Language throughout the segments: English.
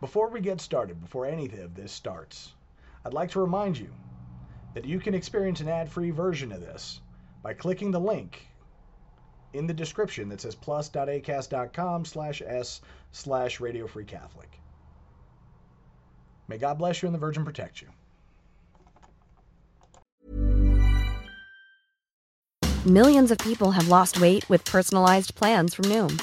Before we get started, before any of this starts, I'd like to remind you that you can experience an ad-free version of this by clicking the link in the description that says plus.acast.com slash s slash radio free Catholic. May God bless you and the Virgin protect you. Millions of people have lost weight with personalized plans from Noom,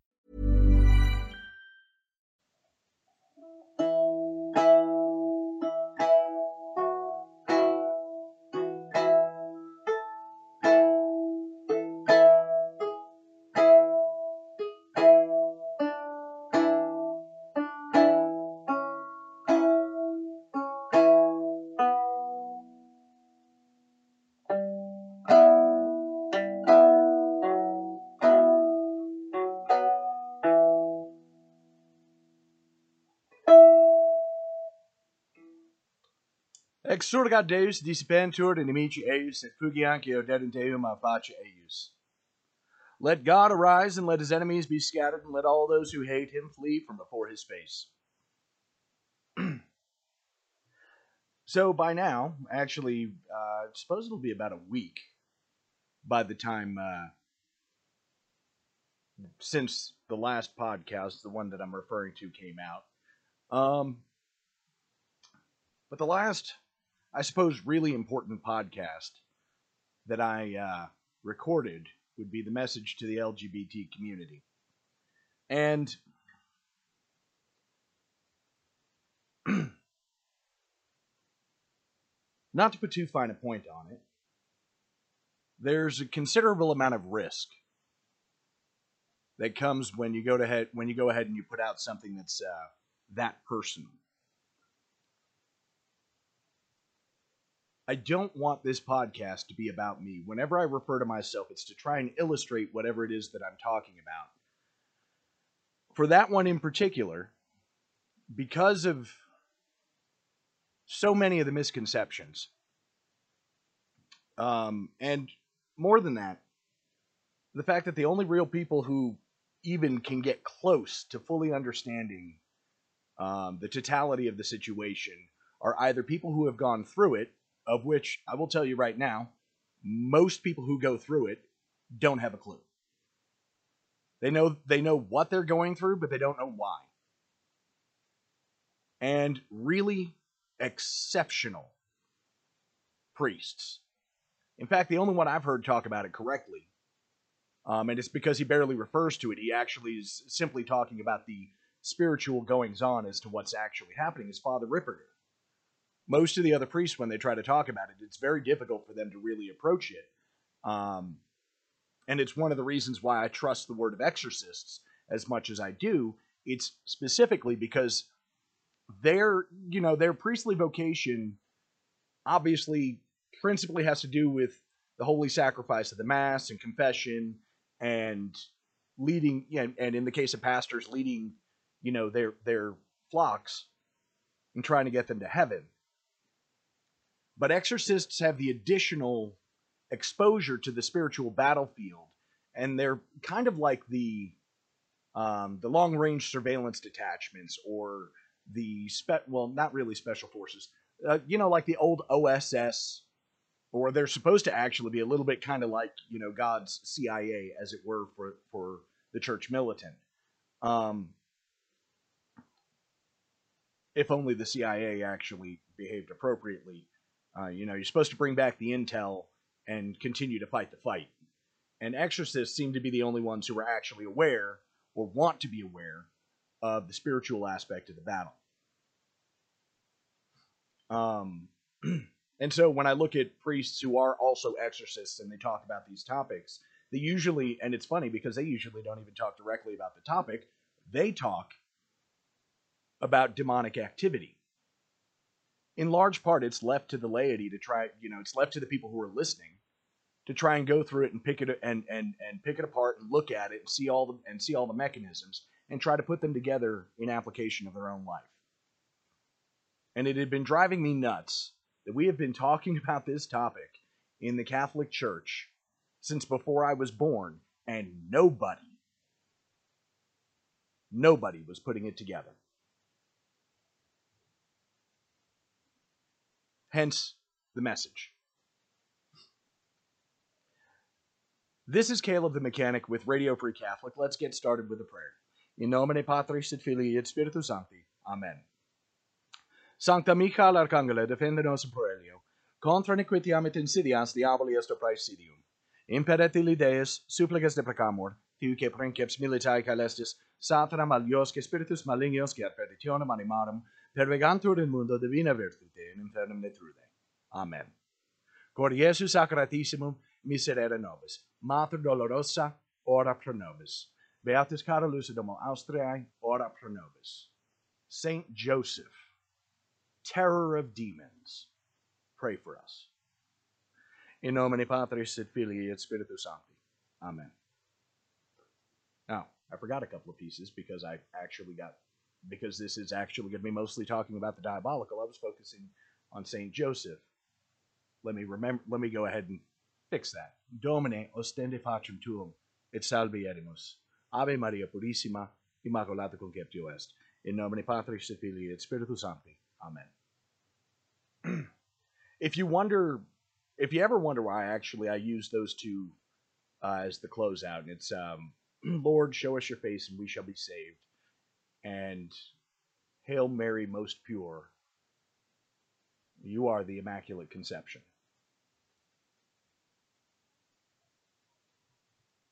Exsurgat Deus dissipentur inimici eius et fugiancio dedent eum a face eius. Let God arise and let his enemies be scattered, and let all those who hate him flee from before his face. so by now, actually, uh, I suppose it'll be about a week by the time uh, since the last podcast, the one that I'm referring to, came out. Um, but the last I suppose, really important podcast that I uh, recorded would be the message to the LGBT community. And not to put too fine a point on it, there's a considerable amount of risk that comes when you go to head when you go ahead and you put out something that's uh, that personal. I don't want this podcast to be about me. Whenever I refer to myself, it's to try and illustrate whatever it is that I'm talking about. For that one in particular, because of so many of the misconceptions, um, and more than that, the fact that the only real people who even can get close to fully understanding um, the totality of the situation are either people who have gone through it of which I will tell you right now, most people who go through it don't have a clue. They know they know what they're going through, but they don't know why. And really exceptional priests. In fact, the only one I've heard talk about it correctly, um, and it's because he barely refers to it. He actually is simply talking about the spiritual goings on as to what's actually happening. Is Father Ripperger most of the other priests, when they try to talk about it, it's very difficult for them to really approach it. Um, and it's one of the reasons why I trust the word of exorcists as much as I do. It's specifically because their, you know, their priestly vocation obviously principally has to do with the holy sacrifice of the mass and confession and leading, yeah, and in the case of pastors, leading, you know, their their flocks and trying to get them to heaven. But exorcists have the additional exposure to the spiritual battlefield, and they're kind of like the um, the long range surveillance detachments or the spe- well, not really special forces. Uh, you know, like the old OSS, or they're supposed to actually be a little bit kind of like you know God's CIA, as it were, for for the church militant. Um, if only the CIA actually behaved appropriately. Uh, you know, you're supposed to bring back the intel and continue to fight the fight. And exorcists seem to be the only ones who are actually aware or want to be aware of the spiritual aspect of the battle. Um, And so when I look at priests who are also exorcists and they talk about these topics, they usually, and it's funny because they usually don't even talk directly about the topic, they talk about demonic activity. In large part, it's left to the laity to try, you know, it's left to the people who are listening to try and go through it and pick it and and and pick it apart and look at it and see all the and see all the mechanisms and try to put them together in application of their own life. And it had been driving me nuts that we have been talking about this topic in the Catholic Church since before I was born, and nobody, nobody was putting it together. Hence the message. This is Caleb the Mechanic with Radio Free Catholic. Let's get started with a prayer. In nomine Patris et Filii et Spiritus Sancti. Amen. Sancta Michael Arcangela, defende nos in proelio, contra nequitiam et insidias diaboli est praesidium. Imperet illi Deus, supplices deprecamur, tiu que princeps militae caelestis, satana maliosque spiritus malignos que ad perditionem animarum, pervegantur in mundo divina virtute in infernum netrude. Amen. Cor Iesu sacratissimum, miserere nobis. Mater dolorosa, ora pro nobis. Beatus Carolus Domo Austriae, ora pro nobis. Saint Joseph, terror of demons, pray for us. In nomine Patris et Filii et Spiritus Sancti. Amen. Now, I forgot a couple of pieces because I actually got because this is actually going to be mostly talking about the diabolical. I was focusing on Saint Joseph. Let me remember. Let me go ahead and fix that. Domine ostende pacem tuum et salvi edimus. Ave Maria Purissima, Immaculata Conceptio est. In nomine Patris et Filii et Spiritus Sancti. Amen. if you wonder, if you ever wonder why actually I use those two uh, as the closeout, and it's um, Lord, show us your face and we shall be saved, and Hail Mary, most pure, you are the Immaculate Conception.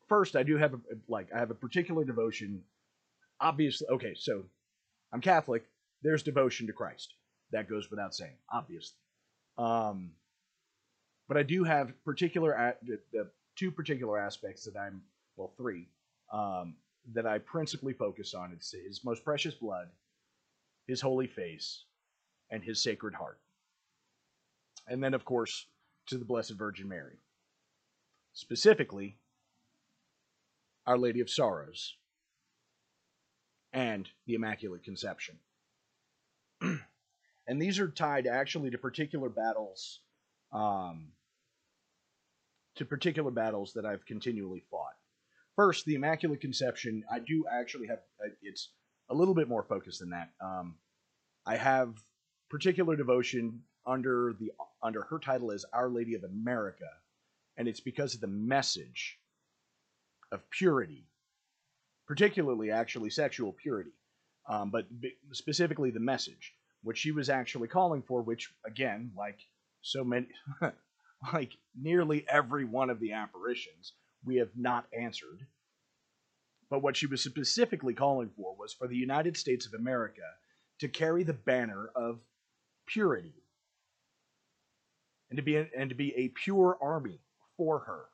First, I do have a like I have a particular devotion. Obviously, okay, so I'm Catholic. There's devotion to Christ. That goes without saying, obviously. Um, but I do have particular the, the two particular aspects that I'm well three um, that I principally focus on. It's His most precious blood, His holy face, and His sacred heart, and then of course to the Blessed Virgin Mary. Specifically, Our Lady of Sorrows and the Immaculate Conception. and these are tied actually to particular battles um, to particular battles that I've continually fought. First, the Immaculate Conception, I do actually have, it's a little bit more focused than that. Um, I have particular devotion under the under her title as Our Lady of America, and it's because of the message of purity, particularly actually sexual purity, um, but specifically the message, which she was actually calling for, which again, like so many, like nearly every one of the apparitions, we have not answered. But what she was specifically calling for was for the United States of America to carry the banner of purity and to be a, and to be a pure army for her.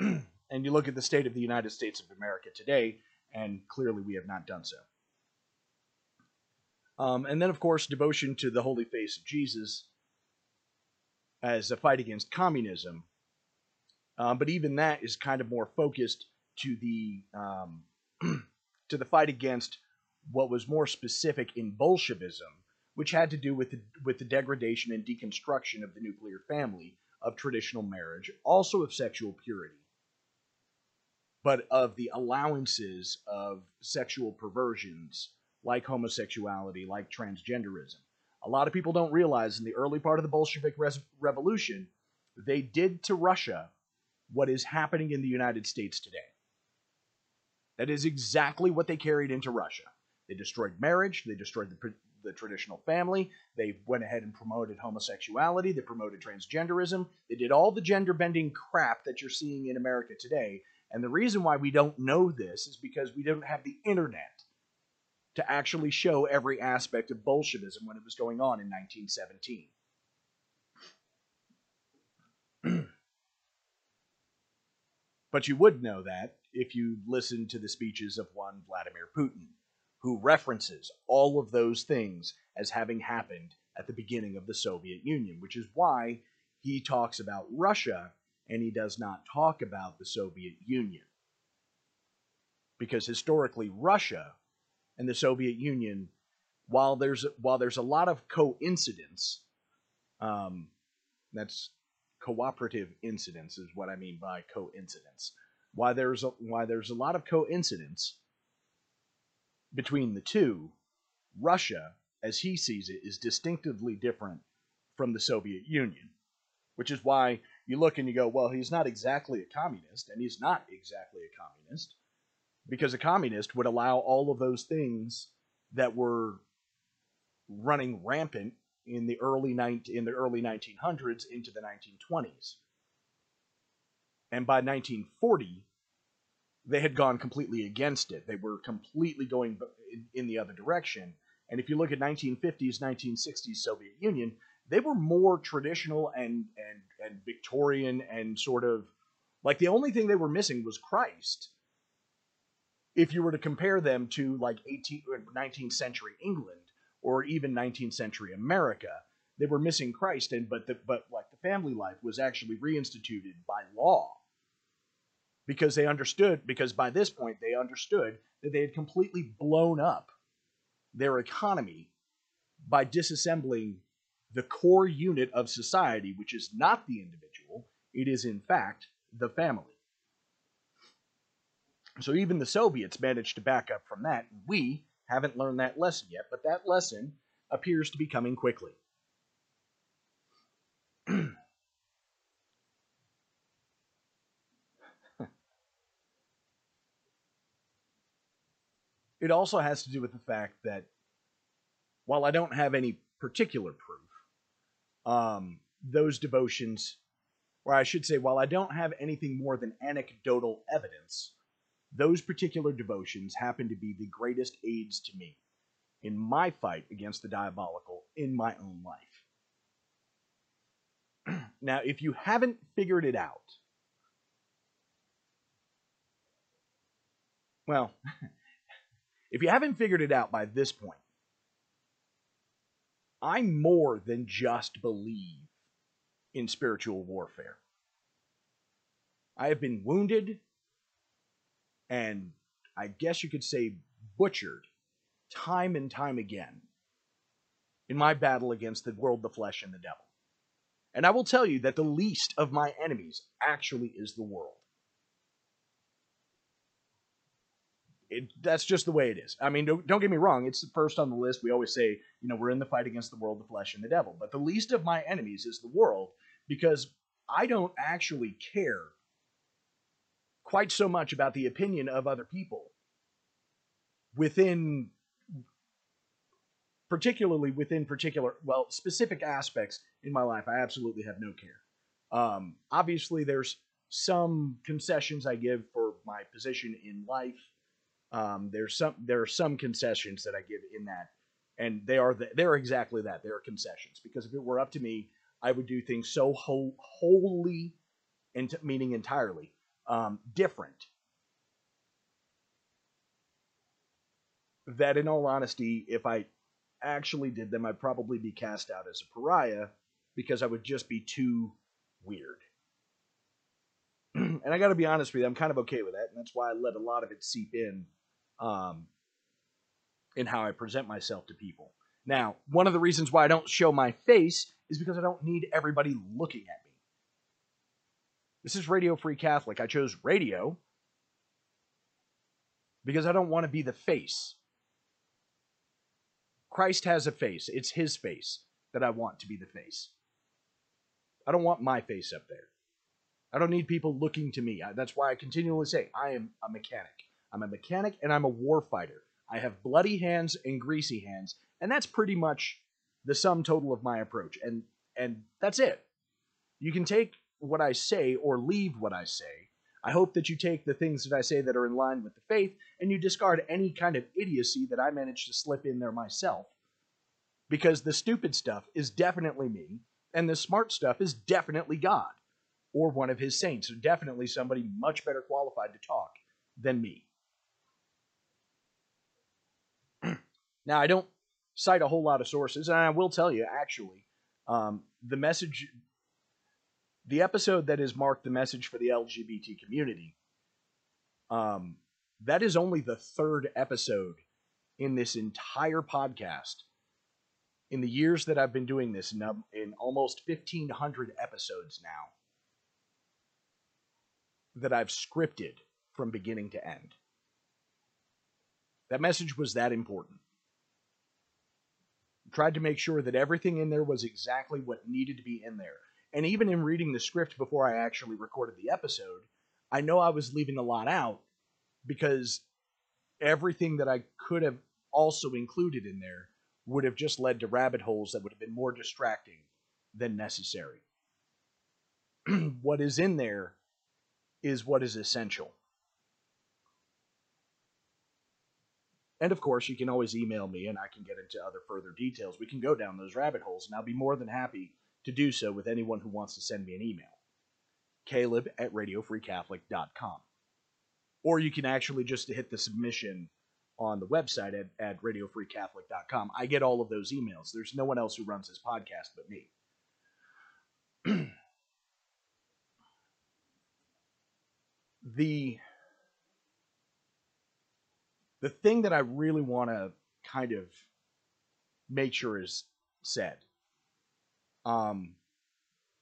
and you look at the state of the United States of America today, and clearly we have not done so. Um, and then, of course, devotion to the holy face of Jesus as a fight against communism. Um, but even that is kind of more focused to the um, to the fight against what was more specific in Bolshevism, which had to do with the, with the degradation and deconstruction of the nuclear family, of traditional marriage, also of sexual purity, but of the allowances of sexual perversions like homosexuality, like transgenderism. A lot of people don't realize in the early part of the Bolshevik res- Revolution, they did to Russia what is happening in the United States today. That is exactly what they carried into Russia. They destroyed marriage, they destroyed the, the traditional family, they went ahead and promoted homosexuality, they promoted transgenderism, they did all the gender bending crap that you're seeing in America today. And the reason why we don't know this is because we don't have the internet to actually show every aspect of Bolshevism when it was going on in 1917. But you would know that if you listened to the speeches of one Vladimir Putin, who references all of those things as having happened at the beginning of the Soviet Union, which is why he talks about Russia and he does not talk about the Soviet Union. Because historically, Russia and the Soviet Union, while there's while there's a lot of coincidence, um, that's cooperative incidents is what I mean by coincidence. Why there's a, why there's a lot of coincidence between the two, Russia, as he sees it, is distinctively different from the Soviet Union, which is why you look and you go, well, he's not exactly a communist, and he's not exactly a communist, because a communist would allow all of those things that were running rampant in the early 19, in the early 1900s into the 1920s. And by 1940, they had gone completely against it. They were completely going in the other direction. And if you look at 1950s, 1960s Soviet Union, they were more traditional and and and Victorian and sort of like the only thing they were missing was Christ. If you were to compare them to like 18 19th century England or even 19th century America, they were missing Christ and but the, but like the family life was actually reinstituted by law. Because they understood because by this point they understood that they had completely blown up their economy by disassembling the core unit of society which is not the individual it is in fact the family. So even the soviets managed to back up from that we haven't learned that lesson yet but that lesson appears to be coming quickly. It also has to do with the fact that while I don't have any particular proof, um, those devotions, or I should say, while I don't have anything more than anecdotal evidence, those particular devotions happen to be the greatest aids to me in my fight against the diabolical in my own life. now, if you haven't figured it out, well, If you haven't figured it out by this point, I more than just believe in spiritual warfare. I have been wounded and I guess you could say butchered time and time again in my battle against the world, the flesh, and the devil. And I will tell you that the least of my enemies actually is the world. it, that's just the way it is. I mean, don't, don't get me wrong. It's the first on the list. We always say, you know, we're in the fight against the world, the flesh, and the devil. But the least of my enemies is the world because I don't actually care quite so much about the opinion of other people within particularly within particular well specific aspects in my life i absolutely have no care um, obviously there's some concessions i give for my position in life um, there's some there are some concessions that I give in that, and they are the, they're exactly that. They are concessions because if it were up to me, I would do things so whole, wholly, and meaning entirely um, different. That, in all honesty, if I actually did them, I'd probably be cast out as a pariah because I would just be too weird. and I got to be honest with you, I'm kind of okay with that, and that's why I let a lot of it seep in um, in how I present myself to people. Now, one of the reasons why I don't show my face is because I don't need everybody looking at me. This is Radio Free Catholic. I chose radio because I don't want to be the face. Christ has a face, it's his face that I want to be the face. I don't want my face up there. I don't need people looking to me. That's why I continually say I am a mechanic. I'm a mechanic and I'm a warfighter. I have bloody hands and greasy hands, and that's pretty much the sum total of my approach. And and that's it. You can take what I say or leave what I say. I hope that you take the things that I say that are in line with the faith and you discard any kind of idiocy that I manage to slip in there myself. Because the stupid stuff is definitely me, and the smart stuff is definitely God or one of his saints, or definitely somebody much better qualified to talk than me. now, I don't cite a whole lot of sources, and I will tell you, actually, um, the message, the episode that is marked the message for the LGBT community, um, that is only the third episode in this entire podcast. In the years that I've been doing this, in, in almost 1,500 episodes now, that I've scripted from beginning to end. That message was that important. Tried to make sure that everything in there was exactly what needed to be in there. And even in reading the script before I actually recorded the episode, I know I was leaving a lot out because everything that I could have also included in there would have just led to rabbit holes that would have been more distracting than necessary. what is in there is what is essential. And of course, you can always email me and I can get into other further details. We can go down those rabbit holes, and I'll be more than happy to do so with anyone who wants to send me an email. Caleb at radiofreecatholic.com. Or you can actually just hit the submission on the website at, at radiofreecatholic.com. I get all of those emails. There's no one else who runs this podcast but me. the the thing that I really want to kind of make sure is said. Um,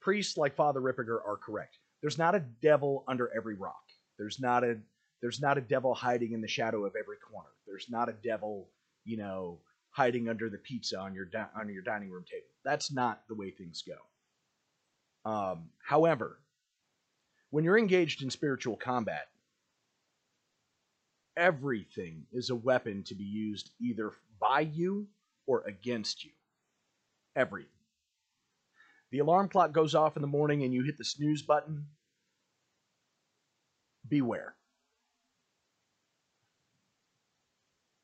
priests like Father Ripperger are correct. There's not a devil under every rock. There's not a there's not a devil hiding in the shadow of every corner. There's not a devil, you know, hiding under the pizza on your di- on your dining room table. That's not the way things go. Um, however, when you're engaged in spiritual combat, everything is a weapon to be used either by you or against you. Everything. The alarm clock goes off in the morning and you hit the snooze button. Beware.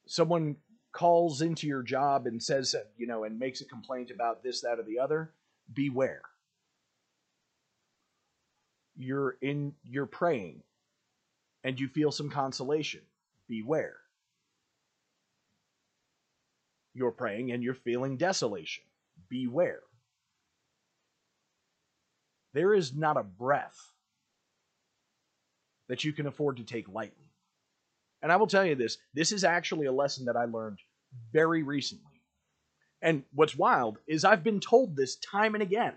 Someone calls into your job and says, uh, you know, and makes a complaint about this, that, or the other. Beware. You're in, you're praying and you feel some consolation beware. You're praying and you're feeling desolation. Beware. There is not a breath that you can afford to take lightly. And I will tell you this this is actually a lesson that I learned very recently. And what's wild is I've been told this time and again.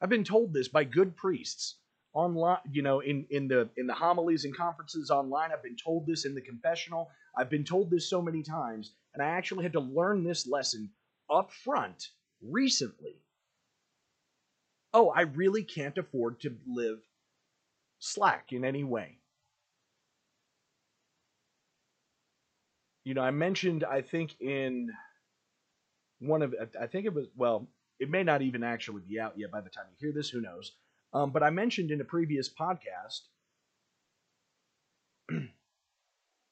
I've been told this by good priests online you know in in the in the homilies and conferences online i've been told this in the confessional i've been told this so many times and i actually had to learn this lesson up front recently. Oh i really can't afford to live slack in any way. You know i mentioned i think in one of i think it was well it may not even actually be out yet by the time you hear this who knows. Um, but I mentioned in a previous podcast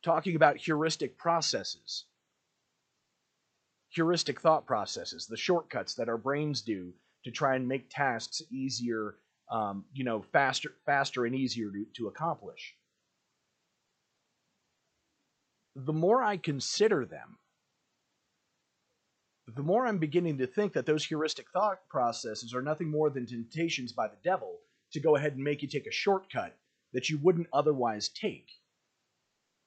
talking about heuristic processes, heuristic thought processes, the shortcuts that our brains do to try and make tasks easier, um, you know, faster, faster and easier to, to accomplish. The more I consider them, the more I'm beginning to think that those heuristic thought processes are nothing more than temptations by the devil to go ahead and make you take a shortcut that you wouldn't otherwise take.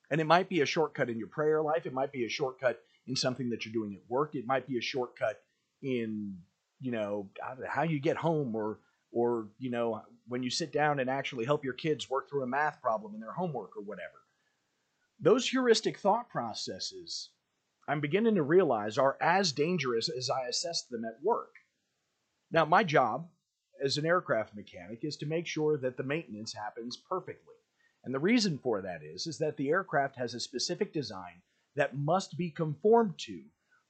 And it might be a shortcut in your prayer life, it might be a shortcut in something that you're doing at work, it might be a shortcut in, you know, how you get home or or, you know, when you sit down and actually help your kids work through a math problem in their homework or whatever. Those heuristic thought processes I'm beginning to realize are as dangerous as I assessed them at work. Now, my job as an aircraft mechanic is to make sure that the maintenance happens perfectly. And the reason for that is, is that the aircraft has a specific design that must be conformed to.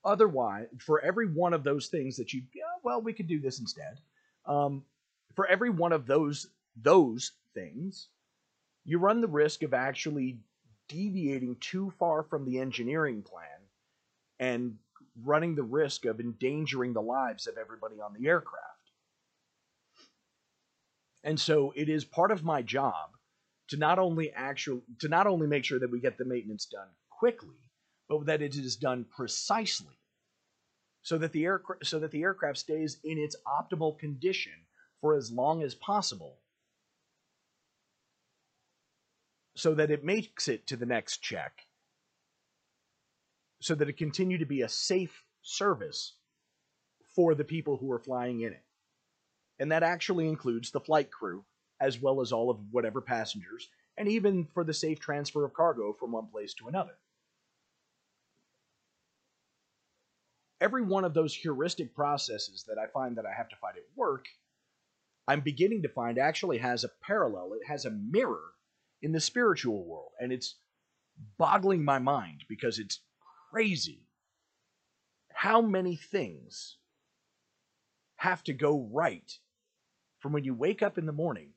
Otherwise, for every one of those things that you, yeah, well, we could do this instead. Um, for every one of those those things, you run the risk of actually deviating too far from the engineering plan and running the risk of endangering the lives of everybody on the aircraft. And so it is part of my job to not only actual to not only make sure that we get the maintenance done quickly, but that it is done precisely so that the aircraft so that the aircraft stays in its optimal condition for as long as possible so that it makes it to the next check so that it continue to be a safe service for the people who are flying in it. And that actually includes the flight crew as well as all of whatever passengers and even for the safe transfer of cargo from one place to another every one of those heuristic processes that i find that i have to find at work i'm beginning to find actually has a parallel it has a mirror in the spiritual world. And it's boggling my mind because it's crazy how many things have to go right from when you wake up in the morning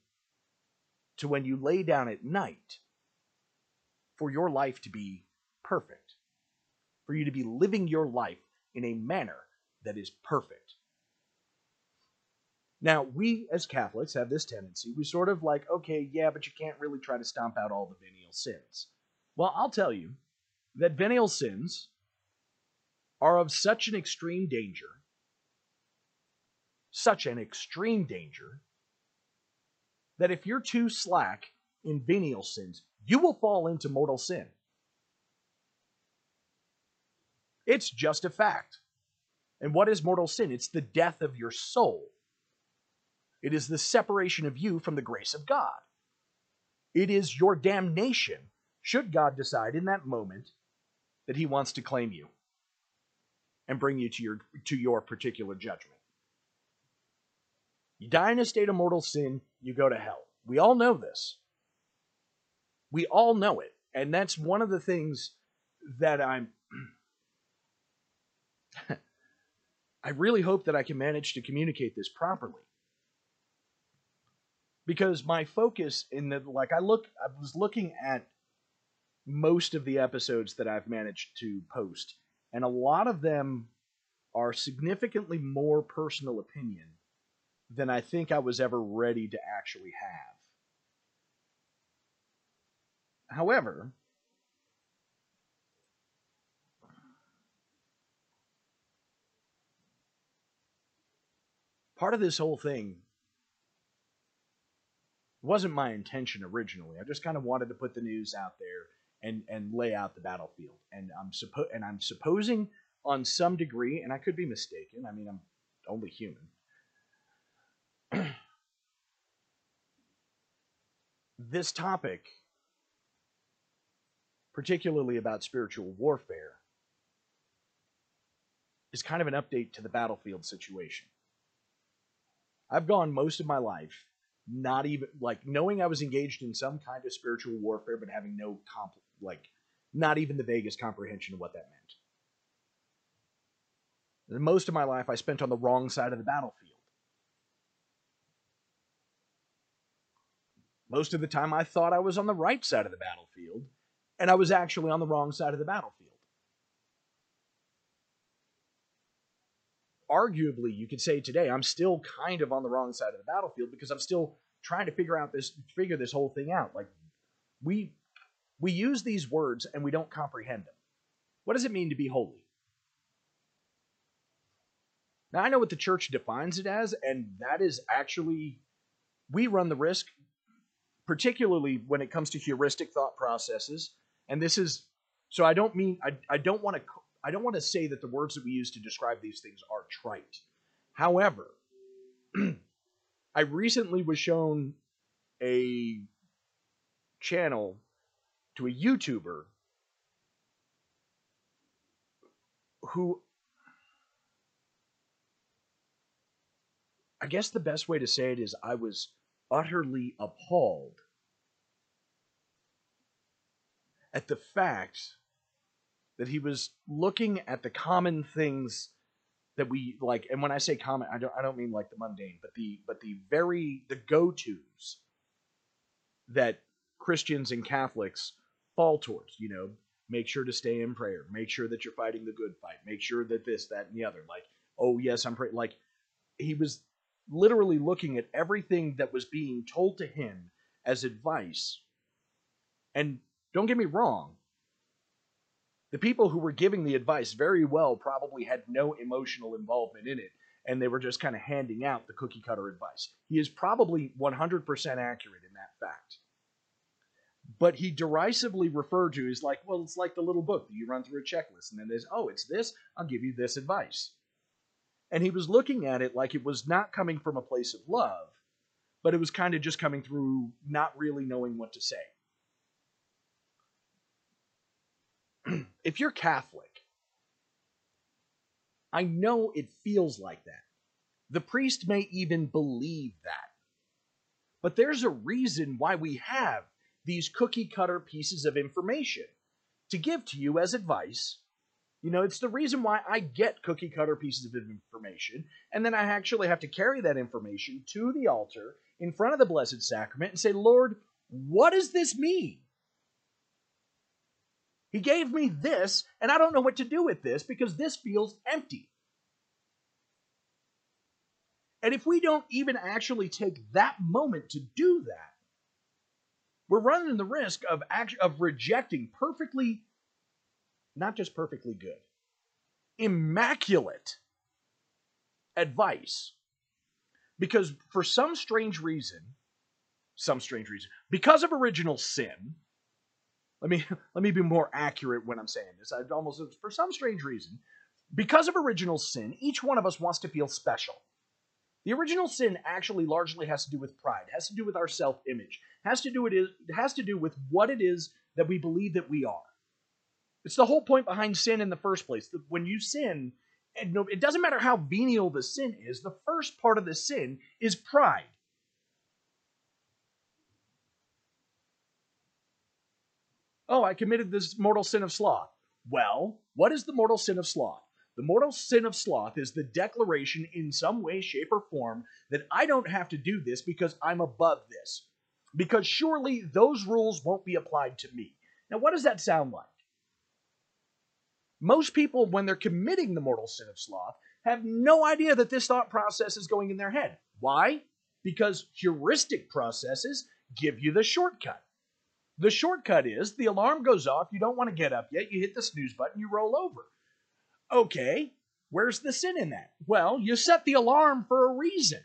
to when you lay down at night for your life to be perfect, for you to be living your life in a manner that is perfect. Now, we as Catholics have this tendency. We sort of like, okay, yeah, but you can't really try to stomp out all the venial sins. Well, I'll tell you that venial sins are of such an extreme danger, such an extreme danger, that if you're too slack in venial sins, you will fall into mortal sin. It's just a fact. And what is mortal sin? It's the death of your soul. It is the separation of you from the grace of God. It is your damnation, should God decide in that moment that he wants to claim you and bring you to your, to your particular judgment. You die in a state of mortal sin, you go to hell. We all know this. We all know it. And that's one of the things that I'm. I really hope that I can manage to communicate this properly because my focus in the like I look I was looking at most of the episodes that I've managed to post and a lot of them are significantly more personal opinion than I think I was ever ready to actually have. However, part of this whole thing wasn't my intention originally. I just kind of wanted to put the news out there and and lay out the battlefield. And I'm suppo- and I'm supposing on some degree, and I could be mistaken. I mean, I'm only human. this topic, particularly about spiritual warfare, is kind of an update to the battlefield situation. I've gone most of my life not even like knowing I was engaged in some kind of spiritual warfare, but having no comp like not even the vaguest comprehension of what that meant. And most of my life I spent on the wrong side of the battlefield. Most of the time I thought I was on the right side of the battlefield, and I was actually on the wrong side of the battlefield. Arguably you could say today I'm still kind of on the wrong side of the battlefield because I'm still trying to figure out this figure this whole thing out. Like we we use these words and we don't comprehend them. What does it mean to be holy? Now I know what the church defines it as and that is actually we run the risk particularly when it comes to heuristic thought processes and this is so I don't mean I, I don't want to I don't want to say that the words that we use to describe these things are trite. However, I recently was shown a channel to a YouTuber who I guess the best way to say it is I was utterly appalled at the fact that he was looking at the common things that we like and when I say common I don't I don't mean like the mundane but the but the very the go-tos that Christians and Catholics fall towards, you know, make sure to stay in prayer, make sure that you're fighting the good fight, make sure that this that and the other like oh yes I'm praying like he was literally looking at everything that was being told to him as advice. And don't get me wrong, the people who were giving the advice very well probably had no emotional involvement in it, and they were just kind of handing out the cookie cutter advice. He is probably 100% accurate in that fact. But he derisively referred to is like, well, it's like the little book that you run through a checklist, and then there's, oh, it's this, I'll give you this advice. And he was looking at it like it was not coming from a place of love, but it was kind of just coming through not really knowing what to say. if you're Catholic, I know it feels like that. The priest may even believe that. But there's a reason why we have these cookie cutter pieces of information to give to you as advice. You know, it's the reason why I get cookie cutter pieces of information, and then I actually have to carry that information to the altar in front of the Blessed Sacrament and say, Lord, what does this mean? He gave me this, and I don't know what to do with this because this feels empty. And if we don't even actually take that moment to do that, we're running the risk of act- of rejecting perfectly, not just perfectly good, immaculate advice. Because for some strange reason, some strange reason, because of original sin, let me let me be more accurate when I'm saying this. I almost for some strange reason, because of original sin, each one of us wants to feel special. The original sin actually largely has to do with pride, has to do with our self-image, has to do it has to do with what it is that we believe that we are. It's the whole point behind sin in the first place. That when you sin, it doesn't matter how venial the sin is. The first part of the sin is pride. Oh, I committed this mortal sin of sloth. Well, what is the mortal sin of sloth? The mortal sin of sloth is the declaration in some way, shape, or form that I don't have to do this because I'm above this. Because surely those rules won't be applied to me. Now, what does that sound like? Most people, when they're committing the mortal sin of sloth, have no idea that this thought process is going in their head. Why? Because heuristic processes give you the shortcut. The shortcut is the alarm goes off, you don't want to get up yet, you hit the snooze button, you roll over. Okay, where's the sin in that? Well, you set the alarm for a reason.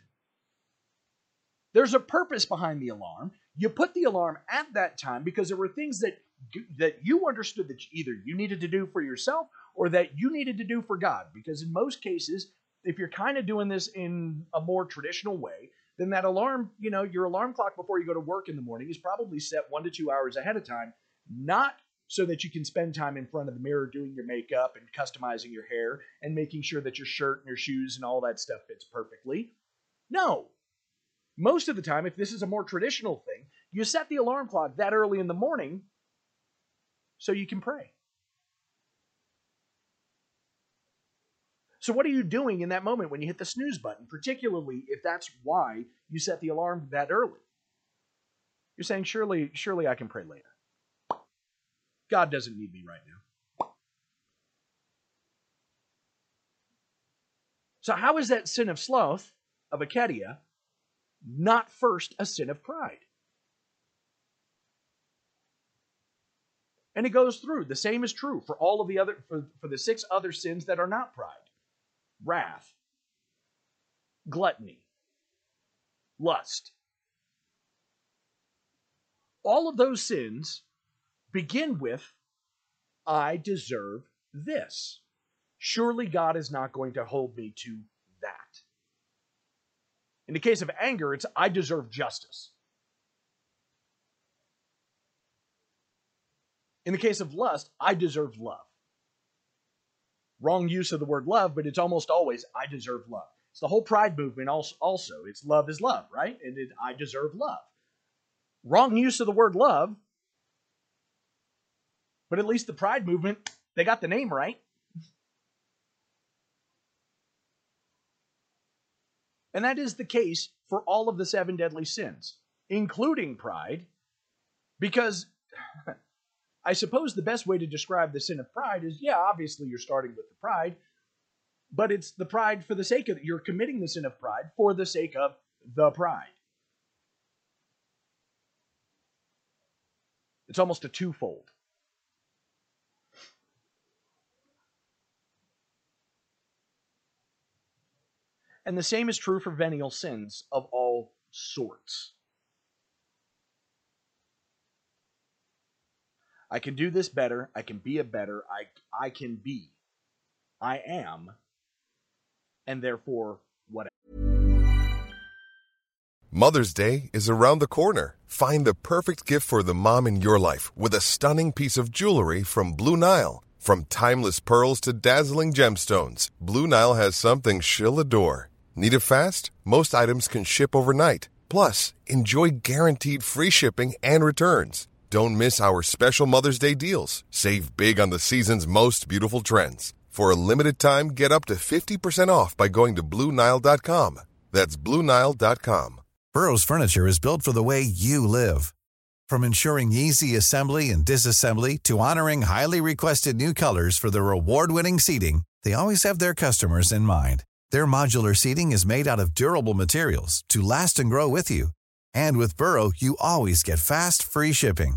There's a purpose behind the alarm. You put the alarm at that time because there were things that that you understood that either you needed to do for yourself or that you needed to do for God. Because in most cases, if you're kind of doing this in a more traditional way, then that alarm, you know, your alarm clock before you go to work in the morning is probably set one to two hours ahead of time, not so that you can spend time in front of the mirror doing your makeup and customizing your hair and making sure that your shirt and your shoes and all that stuff fits perfectly. No. Most of the time, if this is a more traditional thing, you set the alarm clock that early in the morning so you can pray. So, what are you doing in that moment when you hit the snooze button, particularly if that's why you set the alarm that early? You're saying, surely, surely I can pray later. God doesn't need me right now. So, how is that sin of sloth, of acedia, not first a sin of pride? And it goes through. The same is true for all of the other, for, for the six other sins that are not pride wrath, gluttony, lust. All of those sins begin with, I deserve this. Surely God is not going to hold me to that. In the case of anger, it's, I deserve justice. In the case of lust, I deserve love wrong use of the word love, but it's almost always I deserve love. It's the whole pride movement also. also. It's love is love, right? And it, I deserve love. Wrong use of the word love, but at least the pride movement, they got the name right. And that is the case for all of the seven deadly sins, including pride, because I suppose the best way to describe the sin of pride is yeah, obviously you're starting with the pride, but it's the pride for the sake of you're committing the sin of pride for the sake of the pride. It's almost a twofold. And the same is true for venial sins of all sorts. I can do this better. I can be a better. I, I can be. I am. And therefore, whatever. Mother's Day is around the corner. Find the perfect gift for the mom in your life with a stunning piece of jewelry from Blue Nile. From timeless pearls to dazzling gemstones, Blue Nile has something she'll adore. Need it fast? Most items can ship overnight. Plus, enjoy guaranteed free shipping and returns. Don't miss our special Mother's Day deals. Save big on the season's most beautiful trends. For a limited time, get up to 50% off by going to Bluenile.com. That's Bluenile.com. Burrow's furniture is built for the way you live. From ensuring easy assembly and disassembly to honoring highly requested new colors for their award winning seating, they always have their customers in mind. Their modular seating is made out of durable materials to last and grow with you. And with Burrow, you always get fast, free shipping.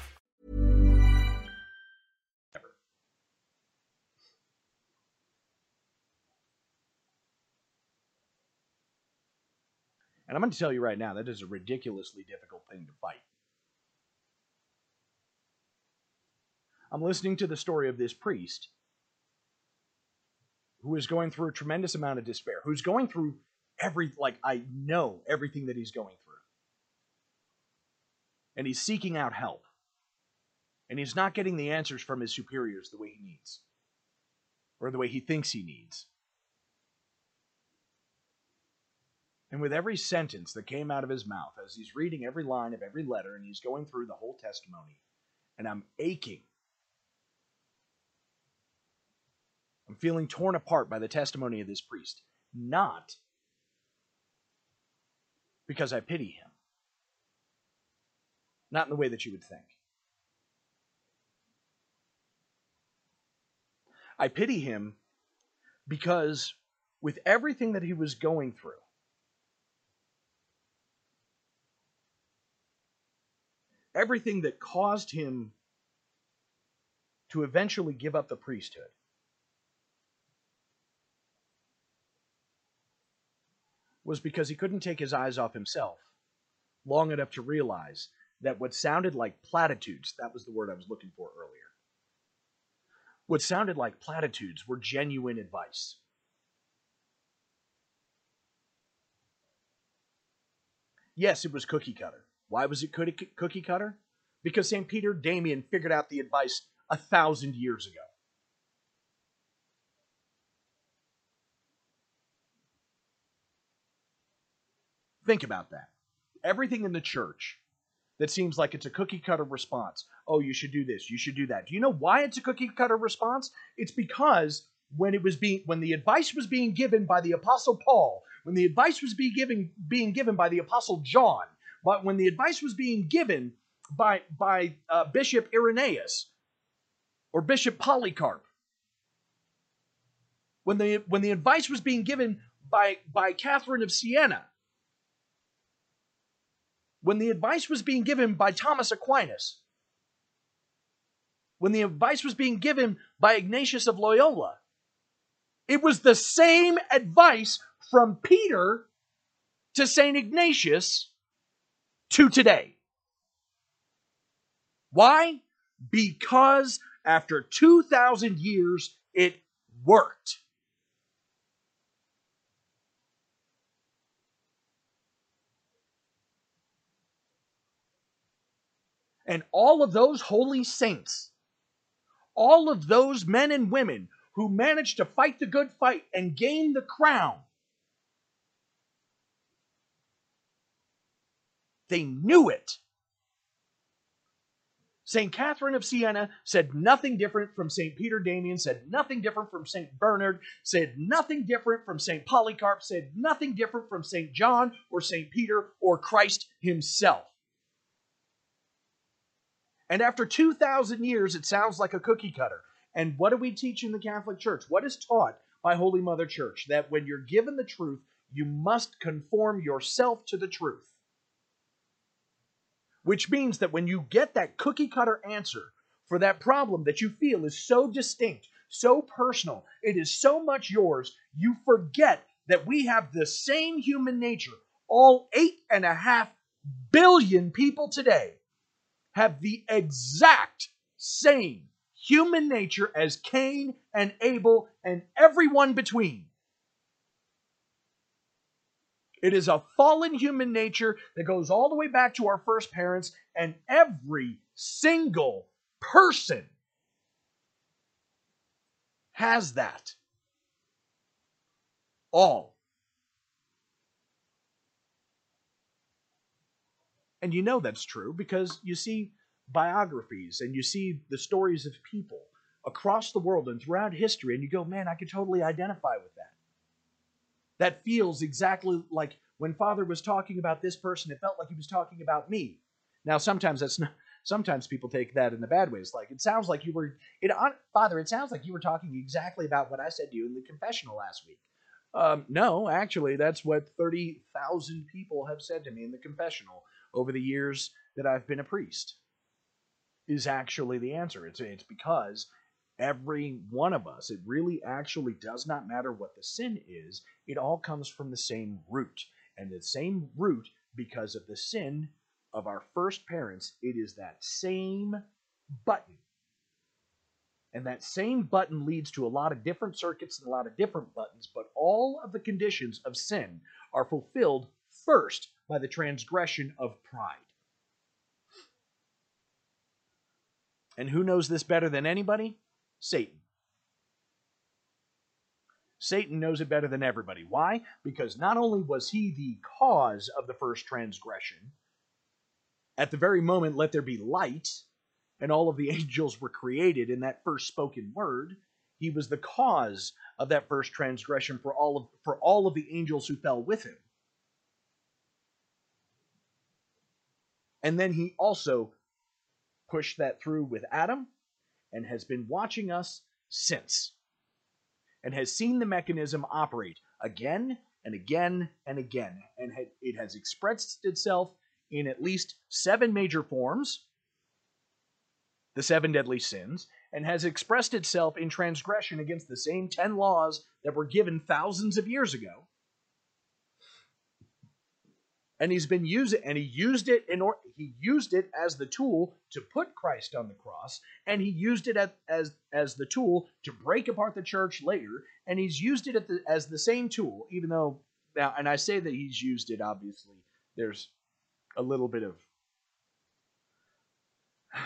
And I'm going to tell you right now, that is a ridiculously difficult thing to fight. I'm listening to the story of this priest who is going through a tremendous amount of despair, who's going through every, like, I know everything that he's going through. And he's seeking out help. And he's not getting the answers from his superiors the way he needs, or the way he thinks he needs. And with every sentence that came out of his mouth, as he's reading every line of every letter and he's going through the whole testimony, and I'm aching. I'm feeling torn apart by the testimony of this priest. Not because I pity him, not in the way that you would think. I pity him because with everything that he was going through, everything that caused him to eventually give up the priesthood. Was because he couldn't take his eyes off himself long enough to realize that what sounded like platitudes, that was the word I was looking for earlier, what sounded like platitudes were genuine advice. Yes, it was cookie cutter. Why was it cookie cutter? Because St. Peter Damian figured out the advice a thousand years ago. Think about that. Everything in the church that seems like it's a cookie cutter response. Oh, you should do this, you should do that. Do you know why it's a cookie cutter response? It's because when it was being when the advice was being given by the apostle Paul, when the advice was being given being given by the apostle John, but when the advice was being given by by uh, Bishop Irenaeus or Bishop Polycarp, when the when the advice was being given by by Catherine of Siena, when the advice was being given by Thomas Aquinas, when the advice was being given by Ignatius of Loyola, it was the same advice from Peter to St. Ignatius to today. Why? Because after 2,000 years, it worked. And all of those holy saints, all of those men and women who managed to fight the good fight and gain the crown, they knew it. St. Catherine of Siena said nothing different from St. Peter Damian, said nothing different from St. Bernard, said nothing different from St. Polycarp, said nothing different from St. John or St. Peter or Christ himself. And after 2,000 years, it sounds like a cookie cutter. And what do we teach in the Catholic Church? What is taught by Holy Mother Church? That when you're given the truth, you must conform yourself to the truth. Which means that when you get that cookie cutter answer for that problem that you feel is so distinct, so personal, it is so much yours, you forget that we have the same human nature. All eight and a half billion people today have the exact same human nature as Cain and Abel and everyone between. It is a fallen human nature that goes all the way back to our first parents, and every single person has that. All. And you know that's true because you see biographies and you see the stories of people across the world and throughout history, and you go, man, I could totally identify with that. That feels exactly like when Father was talking about this person, it felt like he was talking about me. Now, sometimes that's not. Sometimes people take that in the bad ways. Like it sounds like you were, it, Father. It sounds like you were talking exactly about what I said to you in the confessional last week. Um, no, actually, that's what thirty thousand people have said to me in the confessional over the years that I've been a priest. Is actually the answer. It's it's because every one of us, it really actually does not matter what the sin is. It all comes from the same root, and the same root because of the sin of our first parents. It is that same button. And that same button leads to a lot of different circuits and a lot of different buttons, but all of the conditions of sin are fulfilled first by the transgression of pride. And who knows this better than anybody? Satan. Satan knows it better than everybody. Why? Because not only was he the cause of the first transgression, at the very moment, let there be light, and all of the angels were created in that first spoken word, he was the cause of that first transgression for all of, for all of the angels who fell with him. And then he also pushed that through with Adam and has been watching us since and has seen the mechanism operate again and again and again. And it has expressed itself in at least seven major forms, the seven deadly sins, and has expressed itself in transgression against the same ten laws that were given thousands of years ago and he's been using and he used it in or he used it as the tool to put Christ on the cross and he used it at, as as the tool to break apart the church later and he's used it the, as the same tool even though now and I say that he's used it obviously there's a little bit of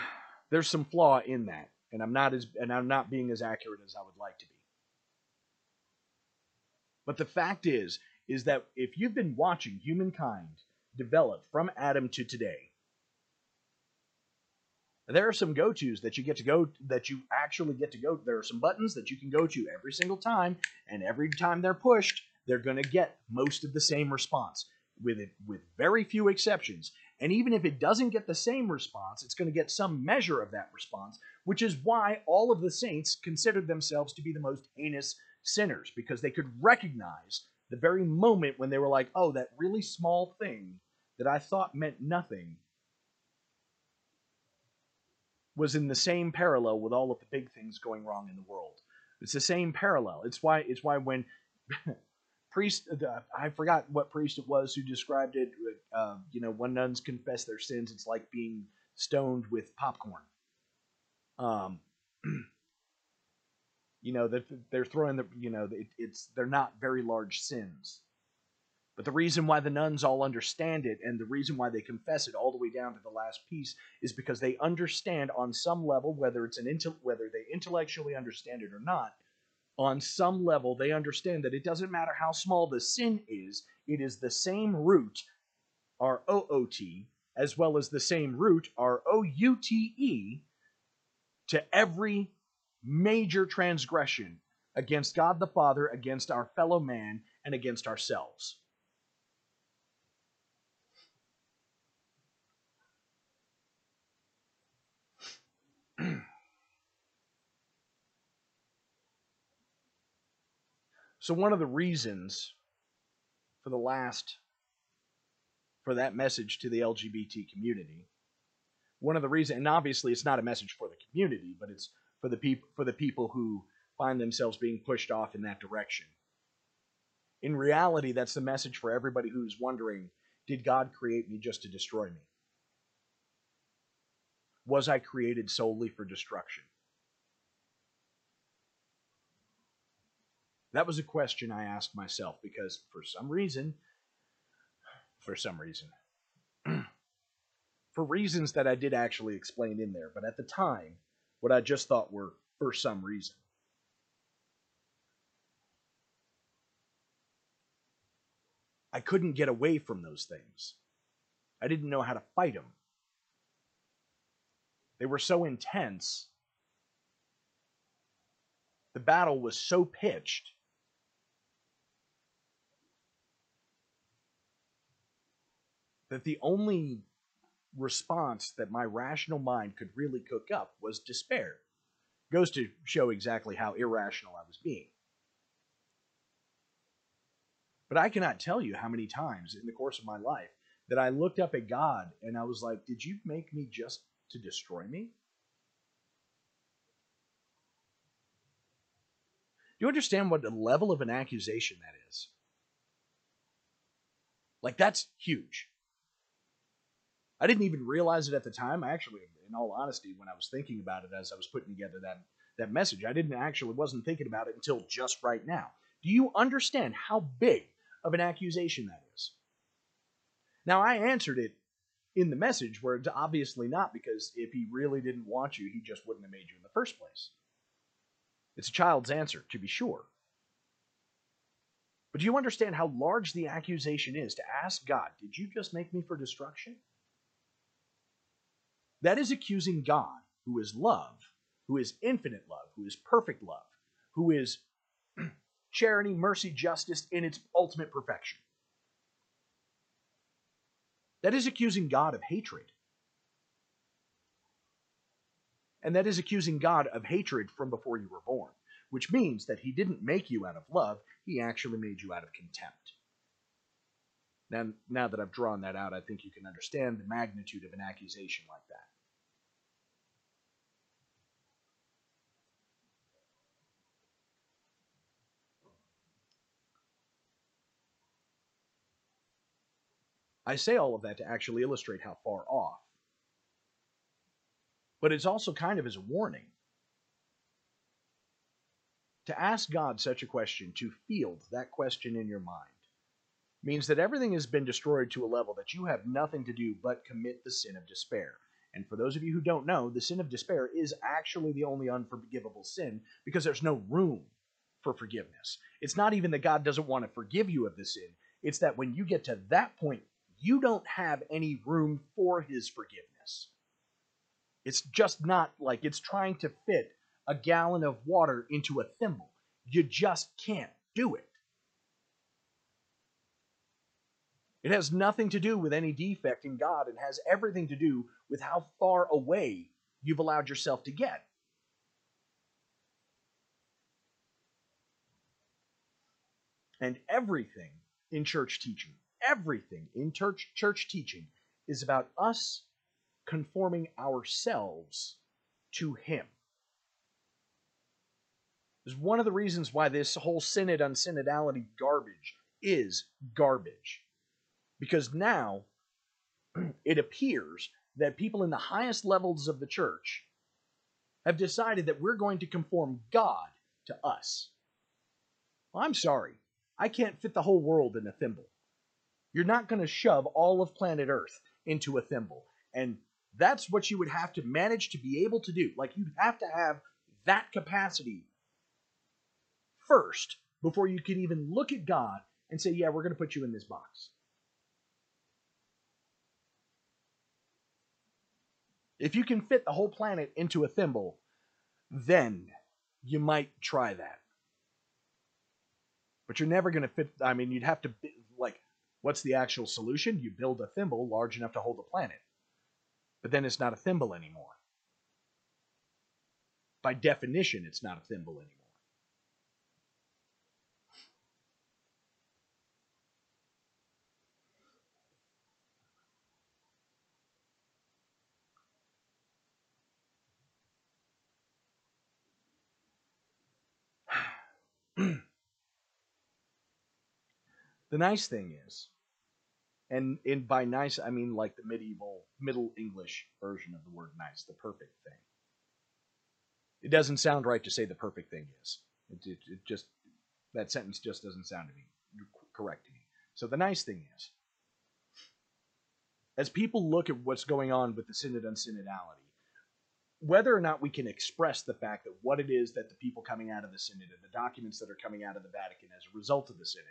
there's some flaw in that and I'm not as and I'm not being as accurate as I would like to be. But the fact is is that if you've been watching humankind develop from Adam to today, there are some go-tos that you get to go that you actually get to go. There are some buttons that you can go to every single time, and every time they're pushed, they're going to get most of the same response, with it with very few exceptions. And even if it doesn't get the same response, it's going to get some measure of that response, which is why all of the saints considered themselves to be the most heinous sinners, because they could recognize the very moment when they were like, oh, that really small thing that I thought meant nothing was in the same parallel with all of the big things going wrong in the world. It's the same parallel. It's why it's why when priest uh, I forgot what priest it was who described it. Uh, you know, when nuns confess their sins, it's like being stoned with popcorn. Um, you know that they're throwing the you know it, it's they're not very large sins. But the reason why the nuns all understand it and the reason why they confess it all the way down to the last piece is because they understand on some level, whether it's an intel- whether they intellectually understand it or not, on some level they understand that it doesn't matter how small the sin is, it is the same root, R O O T, as well as the same root, R O U T E, to every major transgression against God the Father, against our fellow man, and against ourselves. So one of the reasons for the last for that message to the LGBT community, one of the reasons, and obviously it's not a message for the community, but it's for the people for the people who find themselves being pushed off in that direction. In reality, that's the message for everybody who's wondering, did God create me just to destroy me? Was I created solely for destruction? That was a question I asked myself because for some reason, for some reason, for reasons that I did actually explain in there, but at the time, what I just thought were for some reason. I couldn't get away from those things. I didn't know how to fight them. They were so intense. The battle was so pitched. That the only response that my rational mind could really cook up was despair. Goes to show exactly how irrational I was being. But I cannot tell you how many times in the course of my life that I looked up at God and I was like, Did you make me just to destroy me? Do you understand what the level of an accusation that is? Like, that's huge. I didn't even realize it at the time. I actually, in all honesty, when I was thinking about it as I was putting together that, that message, I didn't actually wasn't thinking about it until just right now. Do you understand how big of an accusation that is? Now, I answered it in the message where it's obviously not because if he really didn't want you, he just wouldn't have made you in the first place. It's a child's answer, to be sure. But do you understand how large the accusation is to ask God, Did you just make me for destruction? That is accusing God, who is love, who is infinite love, who is perfect love, who is charity, mercy, justice in its ultimate perfection. That is accusing God of hatred. And that is accusing God of hatred from before you were born, which means that He didn't make you out of love, He actually made you out of contempt. Now, now that I've drawn that out, I think you can understand the magnitude of an accusation like that. I say all of that to actually illustrate how far off. But it's also kind of as a warning. To ask God such a question, to field that question in your mind, means that everything has been destroyed to a level that you have nothing to do but commit the sin of despair. And for those of you who don't know, the sin of despair is actually the only unforgivable sin because there's no room for forgiveness. It's not even that God doesn't want to forgive you of the sin, it's that when you get to that point you don't have any room for his forgiveness. It's just not like it's trying to fit a gallon of water into a thimble. You just can't do it. It has nothing to do with any defect in God and has everything to do with how far away you've allowed yourself to get. And everything in church teaching, everything in church, church teaching is about us conforming ourselves to Him. Is one of the reasons why this whole synod on synodality garbage is garbage. Because now it appears that people in the highest levels of the church have decided that we're going to conform God to us. Well, I'm sorry. I can't fit the whole world in a thimble. You're not going to shove all of planet Earth into a thimble. And that's what you would have to manage to be able to do. Like, you'd have to have that capacity first before you can even look at God and say, yeah, we're going to put you in this box. If you can fit the whole planet into a thimble, then you might try that. But you're never going to fit. I mean, you'd have to, what's the actual solution? You build a thimble large enough to hold the planet. But then it's not a thimble anymore. By definition, it's not a thimble anymore. The nice thing is, and in by nice I mean like the medieval Middle English version of the word nice, the perfect thing. It doesn't sound right to say the perfect thing is. It, it, it just that sentence just doesn't sound to me correct to me. So the nice thing is, as people look at what's going on with the synod and synodality, whether or not we can express the fact that what it is that the people coming out of the synod and the documents that are coming out of the Vatican as a result of the synod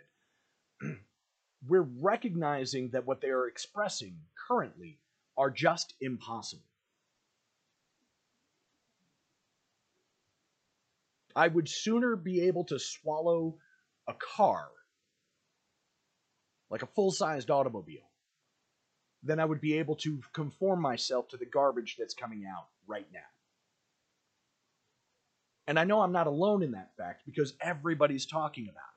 we're recognizing that what they are expressing currently are just impossible. I would sooner be able to swallow a car, like a full sized automobile, than I would be able to conform myself to the garbage that's coming out right now. And I know I'm not alone in that fact because everybody's talking about it.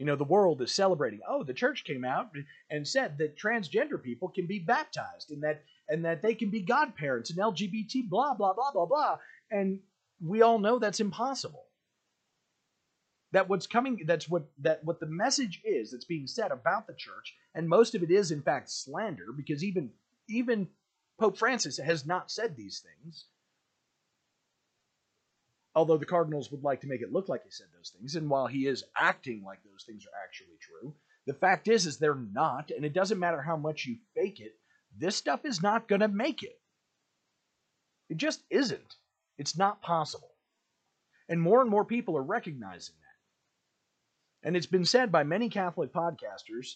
You know, the world is celebrating. Oh, the church came out and said that transgender people can be baptized and that and that they can be godparents and LGBT blah blah blah blah blah. And we all know that's impossible. That what's coming that's what that what the message is that's being said about the church, and most of it is in fact slander, because even even Pope Francis has not said these things although the Cardinals would like to make it look like he said those things, and while he is acting like those things are actually true, the fact is is they're not, and it doesn't matter how much you fake it, this stuff is not going to make it. It just isn't. It's not possible. And more and more people are recognizing that. And it's been said by many Catholic podcasters,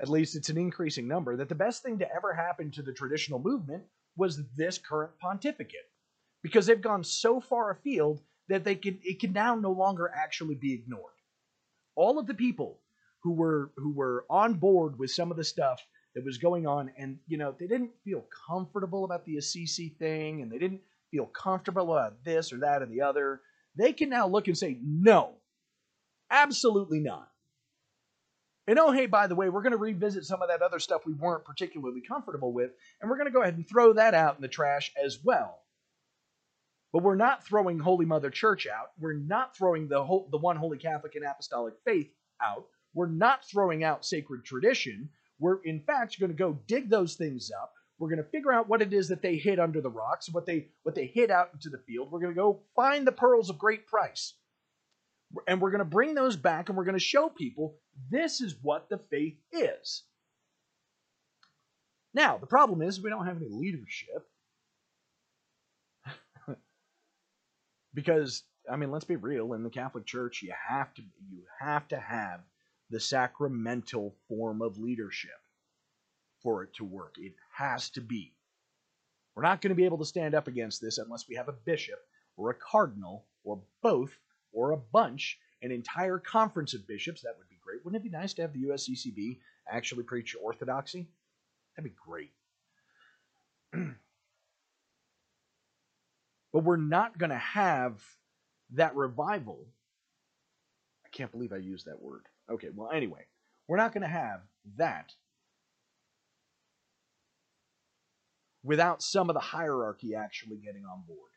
at least it's an increasing number, that the best thing to ever happen to the traditional movement was this current pontificate because they've gone so far afield that they can it can now no longer actually be ignored. All of the people who were who were on board with some of the stuff that was going on, and you know they didn't feel comfortable about the Assisi thing, and they didn't feel comfortable about this or that or the other. They can now look and say, no, absolutely not. And oh, hey, by the way, we're going to revisit some of that other stuff we weren't particularly comfortable with, and we're going to go ahead and throw that out in the trash as well but we're not throwing Holy Mother Church out. We're not throwing the, whole, the one Holy Catholic and Apostolic faith out. We're not throwing out sacred tradition. We're, in fact, going to go dig those things up. We're going to figure out what it is that they hid under the rocks, what they what they hid out into the field. We're going to go find the pearls of great price. And we're going to bring those back and we're going to show people this is what the faith is. Now, the problem is we don't have any leadership. Because I mean, let's be real. In the Catholic Church, you have to you have to have the sacramental form of leadership for it to work. It has to be. We're not going to be able to stand up against this unless we have a bishop or a cardinal or both or a bunch, an entire conference of bishops. That would be great. Wouldn't it be nice to have the USCCB actually preach orthodoxy? That'd be great. but we're not going to have that revival. I can't believe I used that word. Okay, well, anyway, we're not going to have that without some of the hierarchy actually getting on board.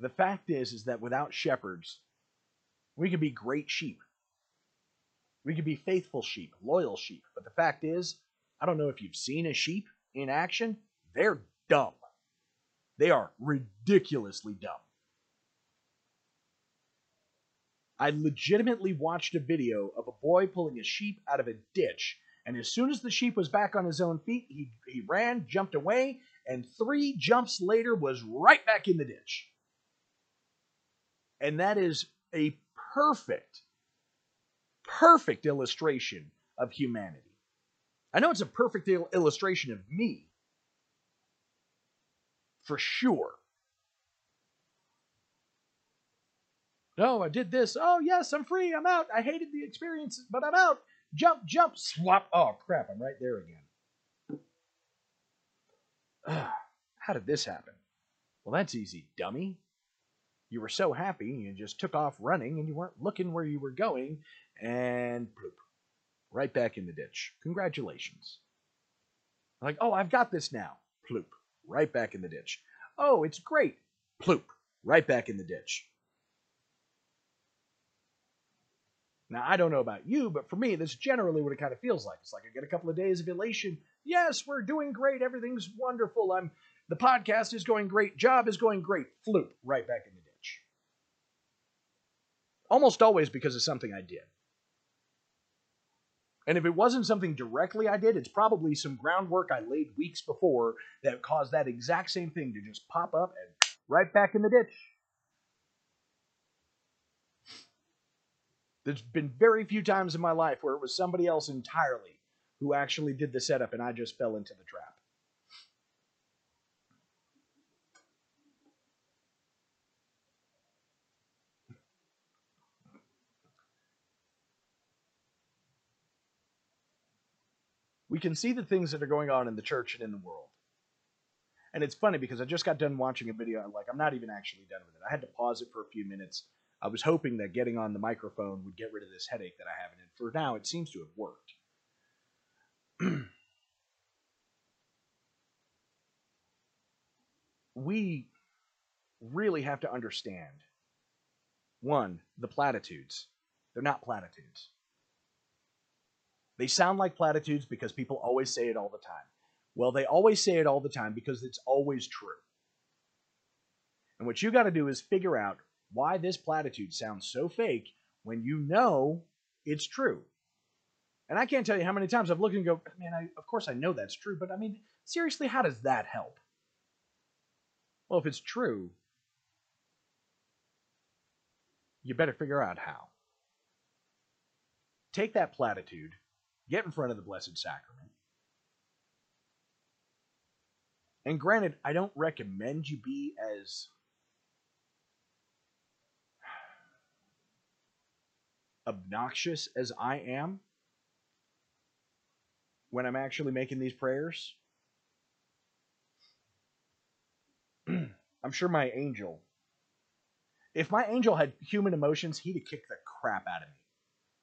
The fact is is that without shepherds, we could be great sheep. We could be faithful sheep, loyal sheep. But the fact is, I don't know if you've seen a sheep in action. They're dumb. They are ridiculously dumb. I legitimately watched a video of a boy pulling a sheep out of a ditch, and as soon as the sheep was back on his own feet, he, he ran, jumped away, and three jumps later was right back in the ditch. And that is a perfect, perfect illustration of humanity. I know it's a perfect il- illustration of me, for sure. No, I did this. Oh, yes, I'm free. I'm out. I hated the experience, but I'm out. Jump, jump, swap. Oh, crap. I'm right there again. Ugh, how did this happen? Well, that's easy, dummy. You were so happy, you just took off running and you weren't looking where you were going, and bloop, right back in the ditch. Congratulations. Like, oh, I've got this now. Ploop, right back in the ditch. Oh, it's great. Ploop, right back in the ditch. Now, I don't know about you, but for me, that's generally what it kind of feels like. It's like I get a couple of days of elation. Yes, we're doing great. Everything's wonderful. I'm the podcast is going great. Job is going great. Floop, right back in the ditch. Almost always because of something I did. And if it wasn't something directly I did, it's probably some groundwork I laid weeks before that caused that exact same thing to just pop up and right back in the ditch. There's been very few times in my life where it was somebody else entirely who actually did the setup and I just fell into the trap. We can see the things that are going on in the church and in the world. And it's funny because I just got done watching a video. Like, I'm not even actually done with it. I had to pause it for a few minutes. I was hoping that getting on the microphone would get rid of this headache that I have. And for now, it seems to have worked. we really have to understand one, the platitudes. They're not platitudes. They sound like platitudes because people always say it all the time. Well, they always say it all the time because it's always true. And what you got to do is figure out why this platitude sounds so fake when you know it's true. And I can't tell you how many times I've looked and go, man, I, of course I know that's true, but I mean, seriously, how does that help? Well, if it's true, you better figure out how. Take that platitude Get in front of the Blessed Sacrament. And granted, I don't recommend you be as obnoxious as I am when I'm actually making these prayers. I'm sure my angel, if my angel had human emotions, he'd have kicked the crap out of me.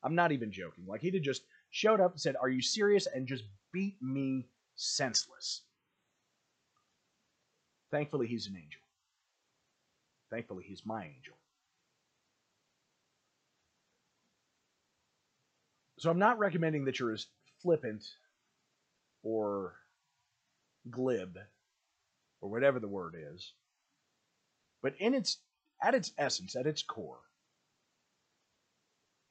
I'm not even joking. Like, he'd have just showed up and said, Are you serious? and just beat me senseless. Thankfully, he's an angel. Thankfully, he's my angel. So I'm not recommending that you're as flippant or glib or whatever the word is. But in its at its essence, at its core,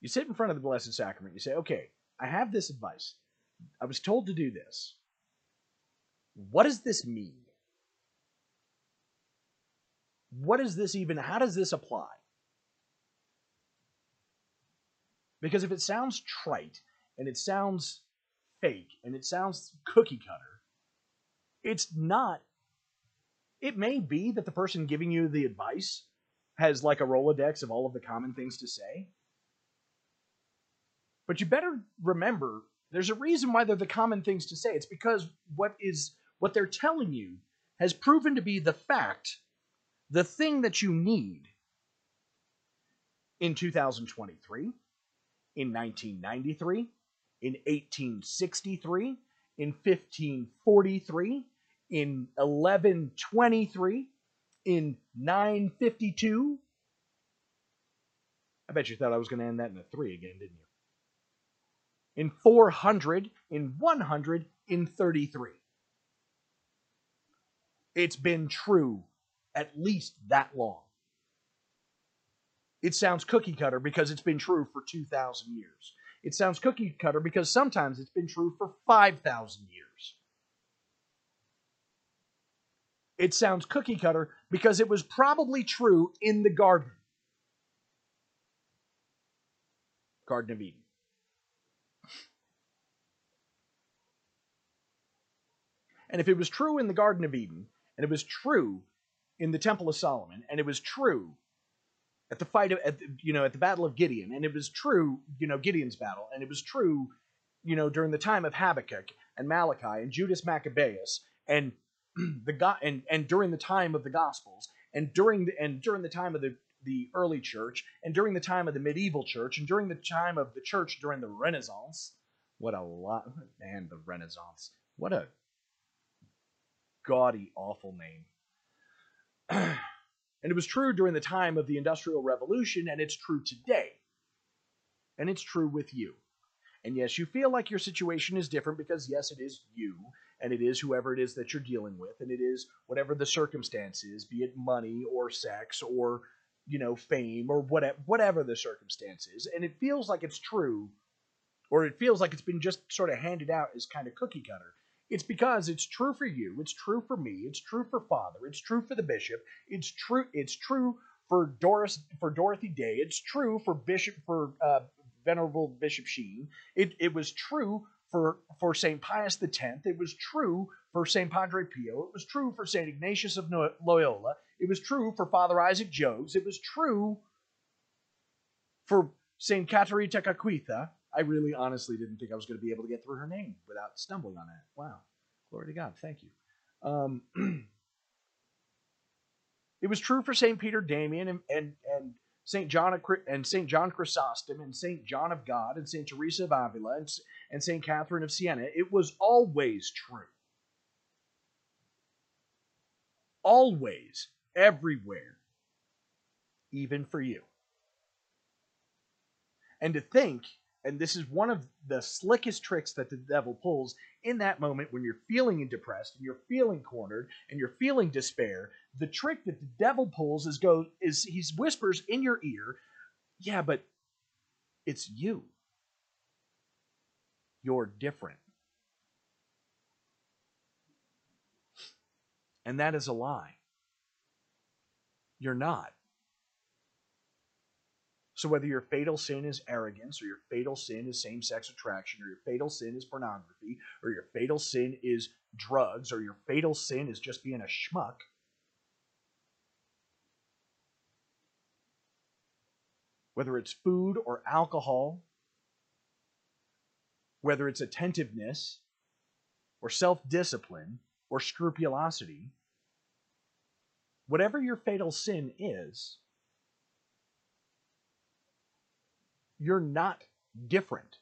you sit in front of the Blessed Sacrament, you say, okay, I have this advice. I was told to do this. What does this mean? What does this even, how does this apply? Because if it sounds trite and it sounds fake and it sounds cookie cutter, it's not. It may be that the person giving you the advice has like a Rolodex of all of the common things to say, But you better remember there's a reason why they're the common things to say. It's because what is what they're telling you has proven to be the fact, the thing that you need in 2023, in 1993, in 1863, in 1543, in 1123, in 952. I bet you thought I was going to end that in a 3 again, didn't you? In 400, in 100, in 33. It's been true at least that long. It sounds cookie cutter because it's been true for 2,000 years. It sounds cookie cutter because sometimes it's been true for 5,000 years. It sounds cookie cutter because it was probably true in the garden. Garden of Eden. And if it was true in the Garden of Eden, and it was true in the Temple of Solomon, and it was true at the fight of, at you know, at the Battle of Gideon, and it was true, you know, Gideon's battle, and it was true, you know, during the time of Habakkuk and Malachi and Judas Maccabeus, and the God, and and during the time of the Gospels, and during the and during the time of the the early church, and during the time of the medieval church, and during the time of the church during the Renaissance. What a lot, man! The Renaissance. What a gaudy, awful name. and it was true during the time of the Industrial Revolution, and it's true today. And it's true with you. And yes, you feel like your situation is different because, yes, it is you, and it is whoever it is that you're dealing with, and it is whatever the circumstance is, be it money or sex or, you know, fame or whatever, whatever the circumstance is. And it feels like it's true, or it feels like it's been just sort of handed out as kind of cookie cutter. It's because it's true for you, it's true for me, it's true for Father, it's true for the bishop, it's true, it's true for Doris for Dorothy Day, it's true for Bishop for uh, Venerable Bishop Sheen. It it was true for for Saint Pius X. It was true for Saint Padre Pio. It was true for Saint Ignatius of Loyola. It was true for Father Isaac Jogues. It was true for Saint Kateri Tekakwitha. I really honestly didn't think I was going to be able to get through her name without stumbling on that. Wow. Glory to God. Thank you. Um, it was true for St. Peter Damian and, and, and St. John and St. John Chrysostom and St. John of God and St. Teresa of Avila and, and St. Catherine of Siena. It was always true. Always, everywhere, even for you. And to think and this is one of the slickest tricks that the devil pulls in that moment when you're feeling depressed and you're feeling cornered and you're feeling despair. The trick that the devil pulls is go is he whispers in your ear, "Yeah, but it's you. You're different." And that is a lie. You're not. So whether your fatal sin is arrogance, or your fatal sin is same sex attraction, or your fatal sin is pornography, or your fatal sin is drugs, or your fatal sin is just being a schmuck, whether it's food or alcohol, whether it's attentiveness or self discipline or scrupulosity, whatever your fatal sin is, you're not different.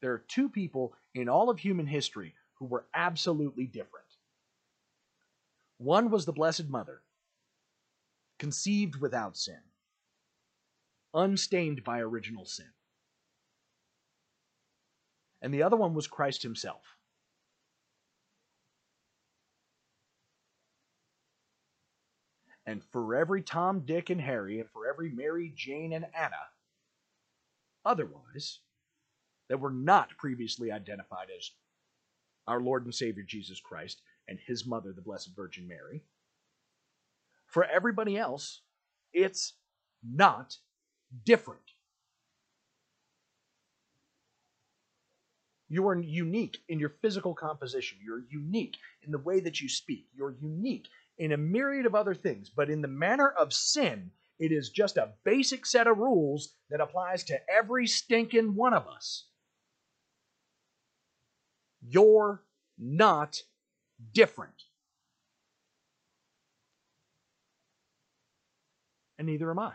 There are two people in all of human history who were absolutely different. One was the Blessed Mother, conceived without sin, unstained by original sin. And the other one was Christ Himself. And for every Tom, Dick, and Harry, and for every Mary, Jane, and Anna, otherwise, that were not previously identified as our Lord and Savior Jesus Christ and his mother, the Blessed Virgin Mary, for everybody else, it's not different. You are unique in your physical composition. You're unique in the way that you speak. You're unique in a myriad of other things, but in the manner of sin, It is just a basic set of rules that applies to every stinking one of us. You're not different. And neither am I.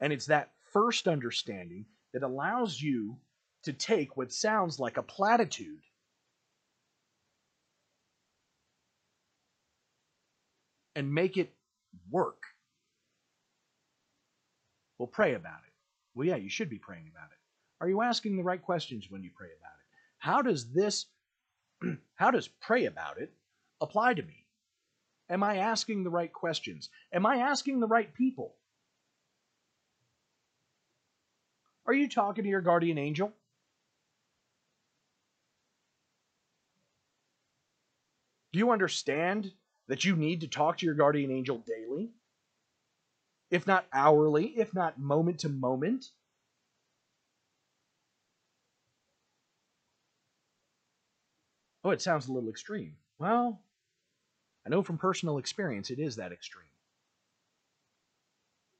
And it's that first understanding that allows you to take what sounds like a platitude and make it work. Well, pray about it. Well, yeah, you should be praying about it. Are you asking the right questions when you pray about it? How does this, how does pray about it apply to me? Am I asking the right questions? Am I asking the right people? Are you talking to your guardian angel? Do you understand that you need to talk to your guardian angel daily? If not hourly, if not moment to moment? Oh, it sounds a little extreme. Well, I know from personal experience it is that extreme.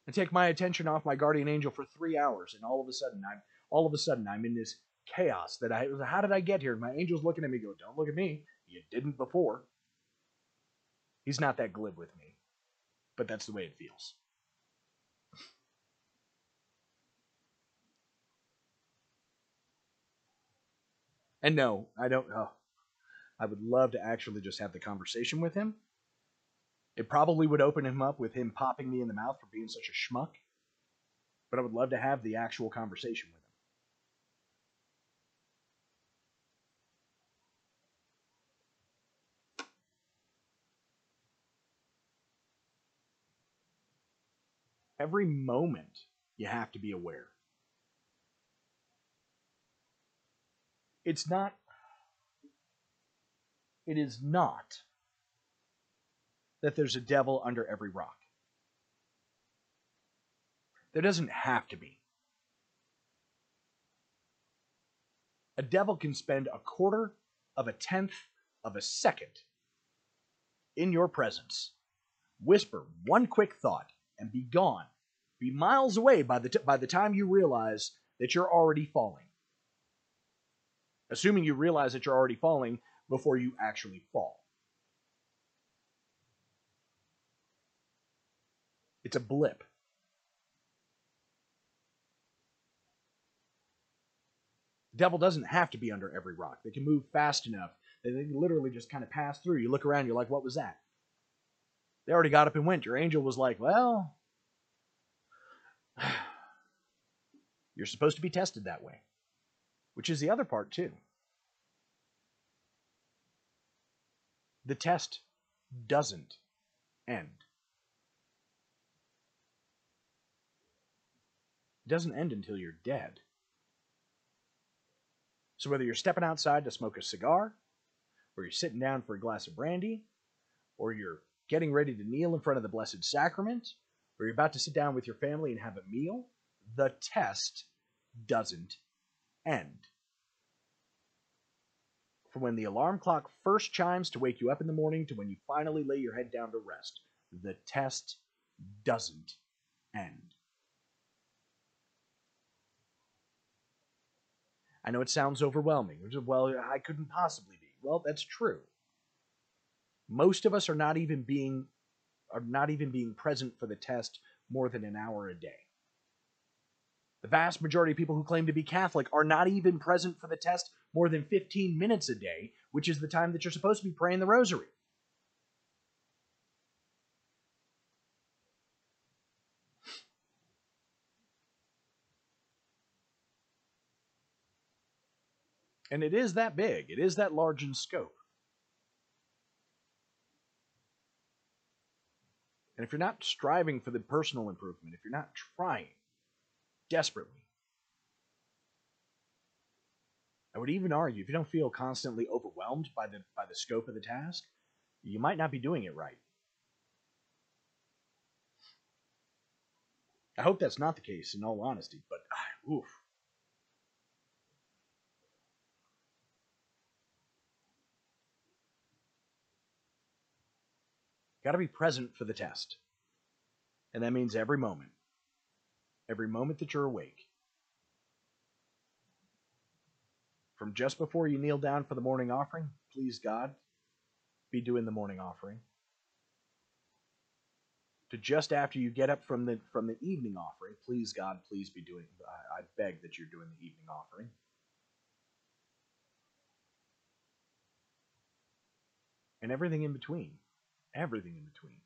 I take my attention off my guardian angel for three hours, and all of a sudden I'm all of a sudden I'm in this chaos that I how did I get here? My angel's looking at me, go, Don't look at me. You didn't before. He's not that glib with me. But that's the way it feels. And no, I don't oh, I would love to actually just have the conversation with him. It probably would open him up with him popping me in the mouth for being such a schmuck. But I would love to have the actual conversation with him. Every moment you have to be aware. It's not, it is not that there's a devil under every rock. There doesn't have to be. A devil can spend a quarter of a tenth of a second in your presence, whisper one quick thought, and be gone. Be miles away by the, t- by the time you realize that you're already falling. Assuming you realize that you're already falling before you actually fall. It's a blip. The devil doesn't have to be under every rock. They can move fast enough that they literally just kind of pass through. You look around, you're like, what was that? They already got up and went. Your angel was like, well, you're supposed to be tested that way, which is the other part, too. The test doesn't end. It doesn't end until you're dead. So whether you're stepping outside to smoke a cigar, or you're sitting down for a glass of brandy, or you're getting ready to kneel in front of the Blessed Sacrament, or you're about to sit down with your family and have a meal, the test doesn't end. From when the alarm clock first chimes to wake you up in the morning to when you finally lay your head down to rest, the test doesn't end. I know it sounds overwhelming. Well, I couldn't possibly be. Well, that's true. Most of us are not even being are not even being present for the test more than an hour a day. The vast majority of people who claim to be Catholic are not even present for the test more than 15 minutes a day, which is the time that you're supposed to be praying the rosary. And it is that big, it is that large in scope. And if you're not striving for the personal improvement, if you're not trying desperately, I would even argue if you don't feel constantly overwhelmed by the by the scope of the task, you might not be doing it right. I hope that's not the case in all honesty, but ah, oof. Got to be present for the test. And that means every moment. Every moment that you're awake. From just before you kneel down for the morning offering, please God, be doing the morning offering. To just after you get up from the from the evening offering, please God, please be doing. I, I beg that you're doing the evening offering. And everything in between, everything in between.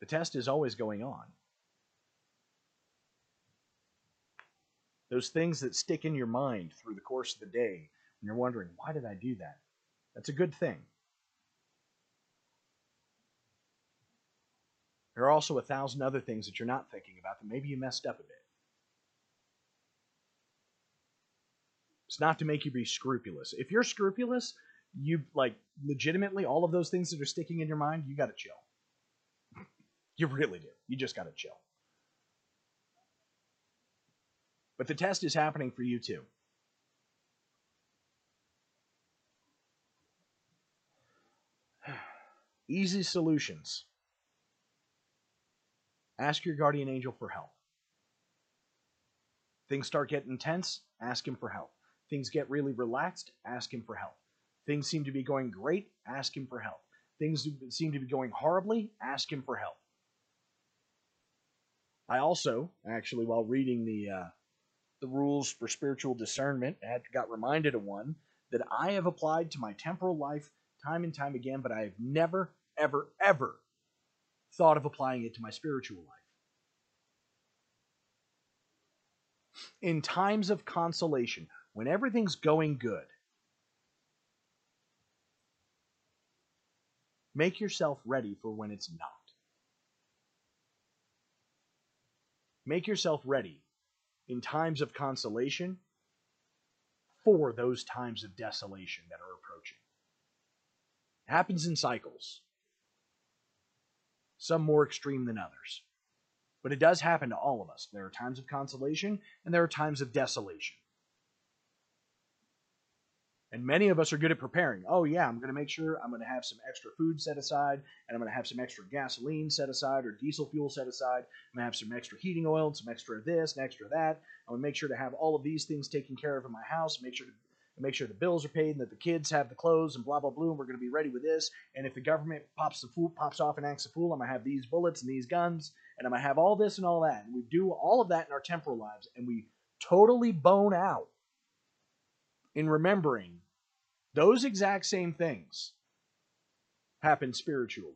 The test is always going on. Those things that stick in your mind through the course of the day, and you're wondering, why did I do that? That's a good thing. There are also a thousand other things that you're not thinking about that maybe you messed up a bit. It's not to make you be scrupulous. If you're scrupulous, you like legitimately all of those things that are sticking in your mind, you got to chill. you really do. You just got to chill. But the test is happening for you too. Easy solutions. Ask your guardian angel for help. Things start getting intense, ask him for help. Things get really relaxed, ask him for help. Things seem to be going great, ask him for help. Things seem to be going horribly, ask him for help. I also, actually, while reading the uh, the rules for spiritual discernment, had got reminded of one that I have applied to my temporal life time and time again, but I have never, ever, ever thought of applying it to my spiritual life. In times of consolation, when everything's going good, make yourself ready for when it's not. Make yourself ready in times of consolation for those times of desolation that are approaching. It happens in cycles some more extreme than others. But it does happen to all of us. There are times of consolation and there are times of desolation. And many of us are good at preparing. Oh, yeah, I'm going to make sure I'm going to have some extra food set aside, and I'm going to have some extra gasoline set aside or diesel fuel set aside. I'm going to have some extra heating oil, and some extra this and extra that. I'm going to make sure to have all of these things taken care of in my house, make sure to make sure the bills are paid and that the kids have the clothes and blah blah blah. And we're going to be ready with this. And if the government pops the fool, pops off and acts a fool, I'm going to have these bullets and these guns, and I'm going to have all this and all that. And we do all of that in our temporal lives, and we totally bone out in remembering those exact same things happen spiritually.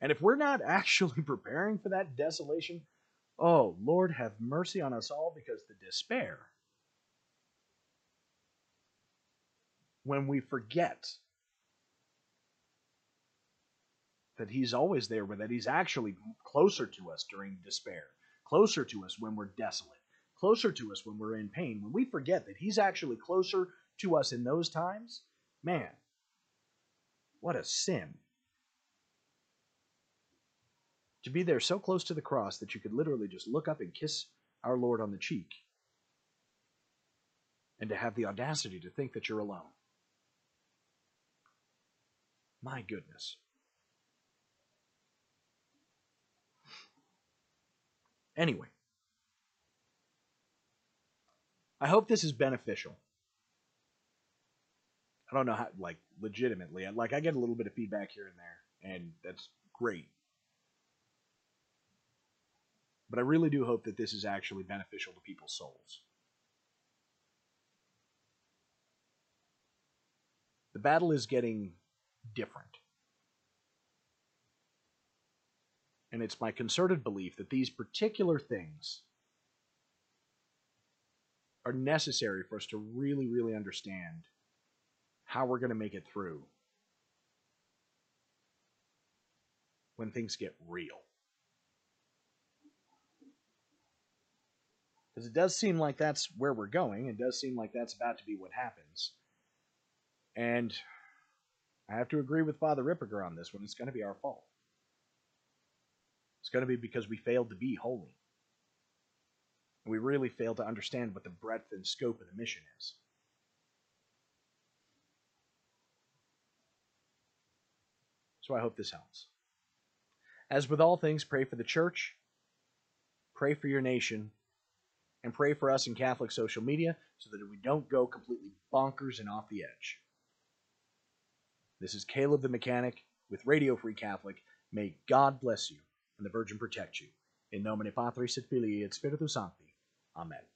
And if we're not actually preparing for that desolation, Oh, Lord, have mercy on us all because the despair. When we forget that He's always there, but that He's actually closer to us during despair, closer to us when we're desolate, closer to us when we're in pain, when we forget that He's actually closer to us in those times, man, what a sin. To be there so close to the cross that you could literally just look up and kiss our Lord on the cheek. And to have the audacity to think that you're alone. My goodness. Anyway, I hope this is beneficial. I don't know how, like, legitimately. Like, I get a little bit of feedback here and there, and that's great. But I really do hope that this is actually beneficial to people's souls. The battle is getting different. And it's my concerted belief that these particular things are necessary for us to really, really understand how we're going to make it through when things get real. Because it does seem like that's where we're going. It does seem like that's about to be what happens. And I have to agree with Father Ripperger on this one. It's going to be our fault. It's going to be because we failed to be holy. And we really fail to understand what the breadth and scope of the mission is. So I hope this helps. As with all things, pray for the church, pray for your nation, and pray for us in Catholic social media so that we don't go completely bonkers and off the edge. This is Caleb the Mechanic with Radio Free Catholic. May God bless you and the Virgin protect you. In nomine Patris et Filii et Spiritus Sancti. Amen.